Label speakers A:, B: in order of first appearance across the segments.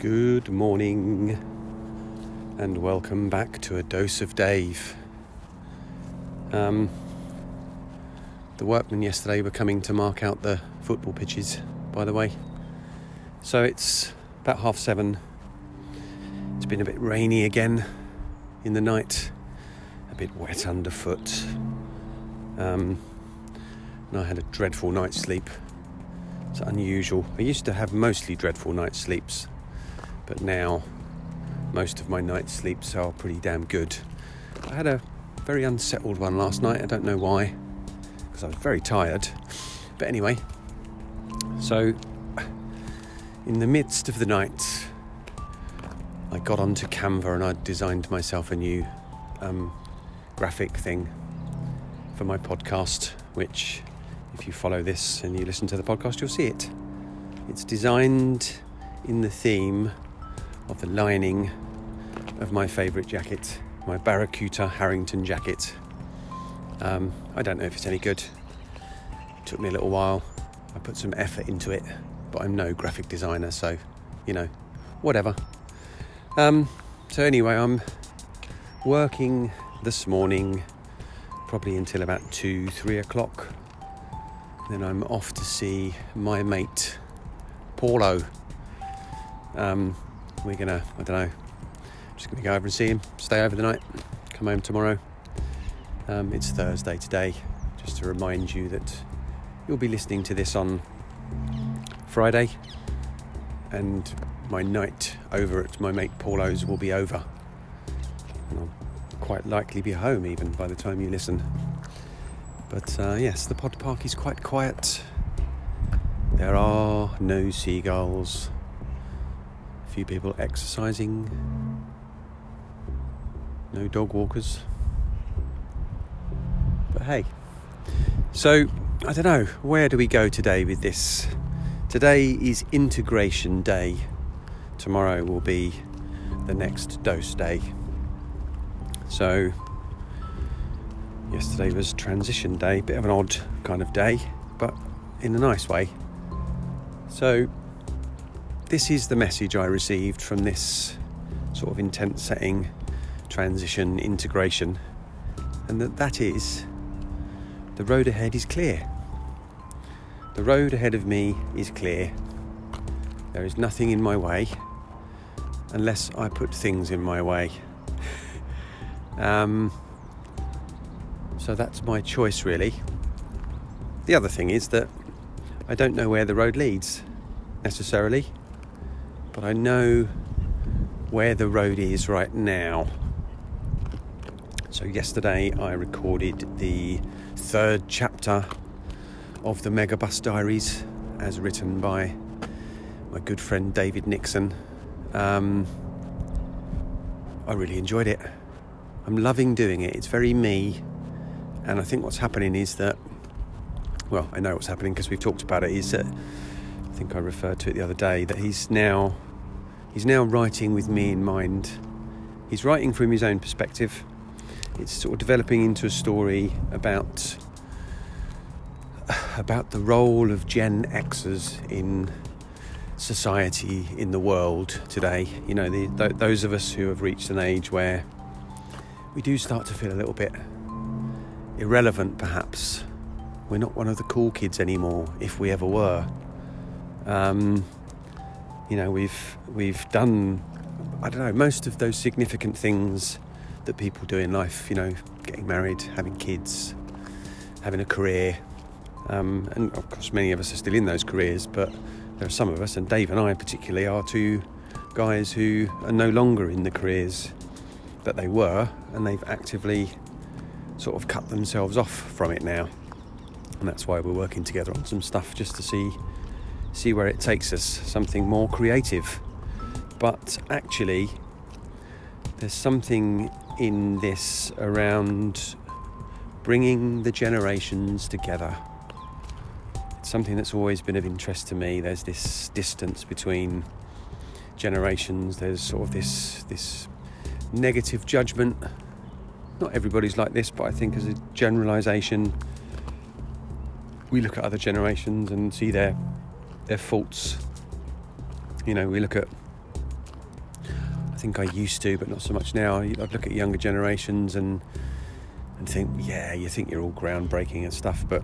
A: Good morning, and welcome back to a dose of Dave. Um, the workmen yesterday were coming to mark out the football pitches, by the way. So it's about half seven. It's been a bit rainy again in the night, a bit wet underfoot. Um, and I had a dreadful night's sleep. It's unusual. I used to have mostly dreadful night sleeps but now most of my night sleeps are pretty damn good. I had a very unsettled one last night, I don't know why, because I was very tired. But anyway, so in the midst of the night, I got onto Canva and I designed myself a new um, graphic thing for my podcast, which, if you follow this and you listen to the podcast, you'll see it. It's designed in the theme of the lining of my favourite jacket, my Baracuta Harrington jacket. Um, I don't know if it's any good. It took me a little while. I put some effort into it, but I'm no graphic designer, so you know, whatever. Um, so anyway, I'm working this morning, probably until about two, three o'clock. Then I'm off to see my mate Paulo. Um, we're gonna, I don't know, just gonna go over and see him, stay over the night, come home tomorrow. Um, it's Thursday today, just to remind you that you'll be listening to this on Friday, and my night over at my mate Paulo's will be over. And I'll quite likely be home even by the time you listen. But uh, yes, the pod park is quite quiet. There are no seagulls a few people exercising. No dog walkers. But hey. So, I don't know, where do we go today with this? Today is integration day. Tomorrow will be the next dose day. So, yesterday was transition day, bit of an odd kind of day, but in a nice way. So, this is the message I received from this sort of intent setting, transition, integration, and that that is the road ahead is clear. The road ahead of me is clear. There is nothing in my way unless I put things in my way. um, so that's my choice, really. The other thing is that I don't know where the road leads necessarily but I know where the road is right now. So, yesterday I recorded the third chapter of the Megabus Diaries as written by my good friend David Nixon. Um, I really enjoyed it. I'm loving doing it. It's very me. And I think what's happening is that, well, I know what's happening because we've talked about it, is that think I referred to it the other day, that he's now he's now writing with me in mind. He's writing from his own perspective. It's sort of developing into a story about about the role of Gen Xers in society in the world today. You know, the, th- those of us who have reached an age where we do start to feel a little bit irrelevant, perhaps. We're not one of the cool kids anymore, if we ever were. Um, you know, we've we've done I don't know most of those significant things that people do in life. You know, getting married, having kids, having a career, um, and of course many of us are still in those careers. But there are some of us, and Dave and I particularly, are two guys who are no longer in the careers that they were, and they've actively sort of cut themselves off from it now. And that's why we're working together on some stuff just to see see where it takes us, something more creative. But actually, there's something in this around bringing the generations together. It's something that's always been of interest to me. There's this distance between generations. There's sort of this this negative judgment. Not everybody's like this, but I think as a generalisation, we look at other generations and see their their faults. You know, we look at I think I used to, but not so much now. I'd look at younger generations and and think, yeah, you think you're all groundbreaking and stuff, but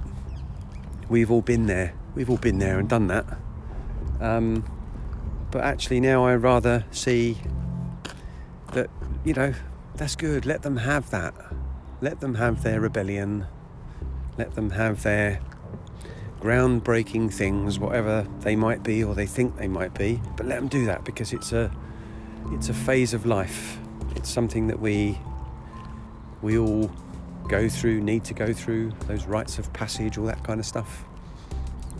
A: we've all been there. We've all been there and done that. Um, but actually, now I rather see that you know that's good. Let them have that. Let them have their rebellion. Let them have their groundbreaking things, whatever they might be or they think they might be. But let them do that because it's a it's a phase of life. It's something that we we all go through, need to go through those rites of passage, all that kind of stuff.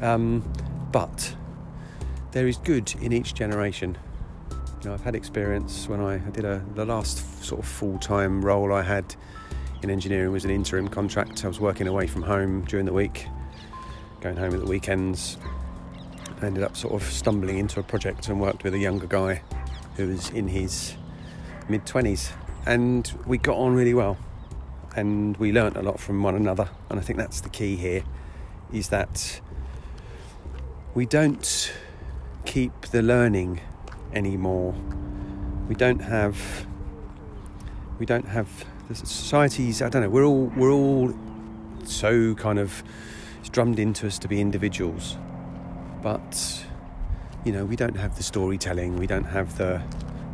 A: Um, but there is good in each generation. You know, I've had experience when I, I did a the last sort of full time role I had in engineering was an interim contract. I was working away from home during the week, going home at the weekends. I ended up sort of stumbling into a project and worked with a younger guy who was in his mid 20s, and we got on really well, and we learnt a lot from one another. And I think that's the key here, is that we don't keep the learning anymore. We don't have. We don't have the societies. I don't know. We're all we're all so kind of it's drummed into us to be individuals, but you know we don't have the storytelling. We don't have the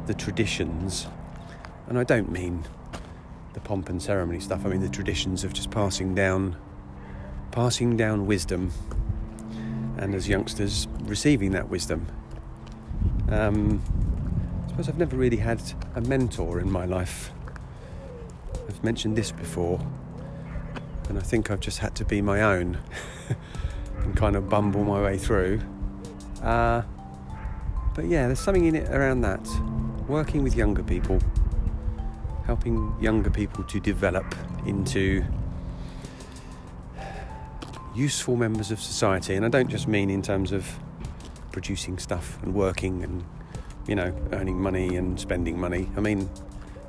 A: the traditions, and I don't mean the pomp and ceremony stuff. I mean the traditions of just passing down passing down wisdom, and as youngsters receiving that wisdom. Um, I suppose I've never really had a mentor in my life. I've mentioned this before, and I think I've just had to be my own and kind of bumble my way through. Uh, but yeah, there's something in it around that. Working with younger people, helping younger people to develop into useful members of society. And I don't just mean in terms of producing stuff and working and, you know, earning money and spending money. I mean,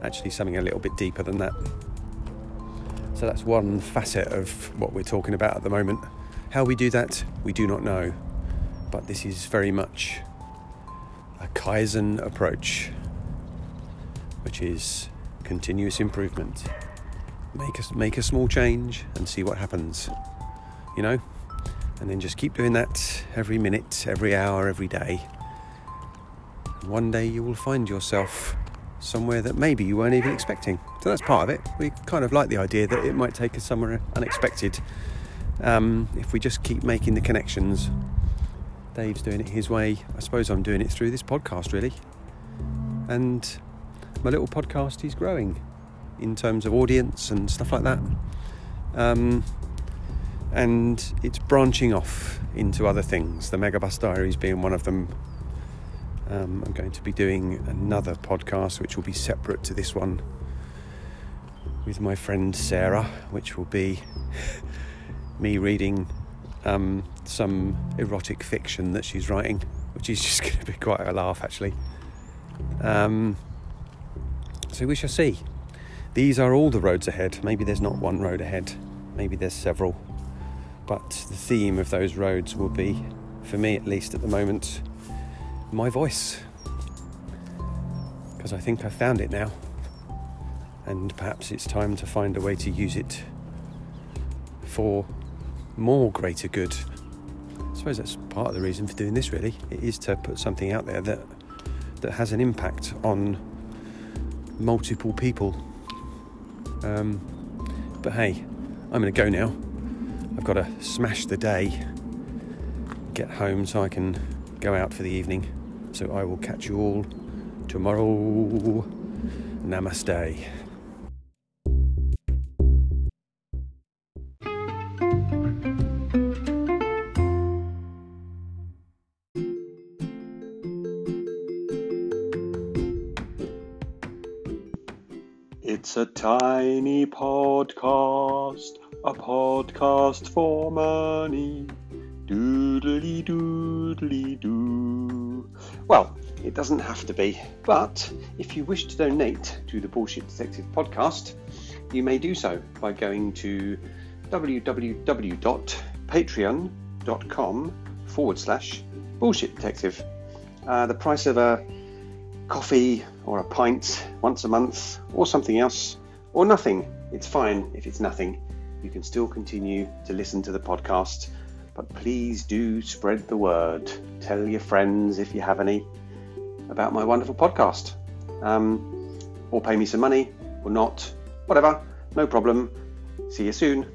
A: actually, something a little bit deeper than that. So that's one facet of what we're talking about at the moment. How we do that, we do not know. But this is very much a Kaizen approach, which is continuous improvement. Make a, make a small change and see what happens you know, and then just keep doing that every minute, every hour, every day. One day you will find yourself somewhere that maybe you weren't even expecting. So that's part of it. We kind of like the idea that it might take us somewhere unexpected um, if we just keep making the connections. Dave's doing it his way. I suppose I'm doing it through this podcast, really. And my little podcast is growing in terms of audience and stuff like that. Um, and it's branching off into other things. The Megabus Diaries being one of them. Um, I'm going to be doing another podcast which will be separate to this one with my friend Sarah, which will be me reading um, some erotic fiction that she's writing, which is just going to be quite a laugh actually. Um, so we shall see. These are all the roads ahead. Maybe there's not one road ahead, maybe there's several but the theme of those roads will be, for me at least at the moment, my voice. Because I think I've found it now, and perhaps it's time to find a way to use it for more greater good. I suppose that's part of the reason for doing this, really. It is to put something out there that that has an impact on multiple people. Um, but hey, I'm going to go now. I've got to smash the day, get home so I can go out for the evening. So I will catch you all tomorrow. Namaste. It's a tiny podcast a podcast for money. Doodly doodly doo. Well, it doesn't have to be, but if you wish to donate to the Bullshit Detective podcast, you may do so by going to www.patreon.com forward slash bullshit detective. Uh, the price of a coffee or a pint once a month or something else or nothing. It's fine if it's nothing. You can still continue to listen to the podcast, but please do spread the word. Tell your friends if you have any about my wonderful podcast. Um, or pay me some money or not, whatever, no problem. See you soon.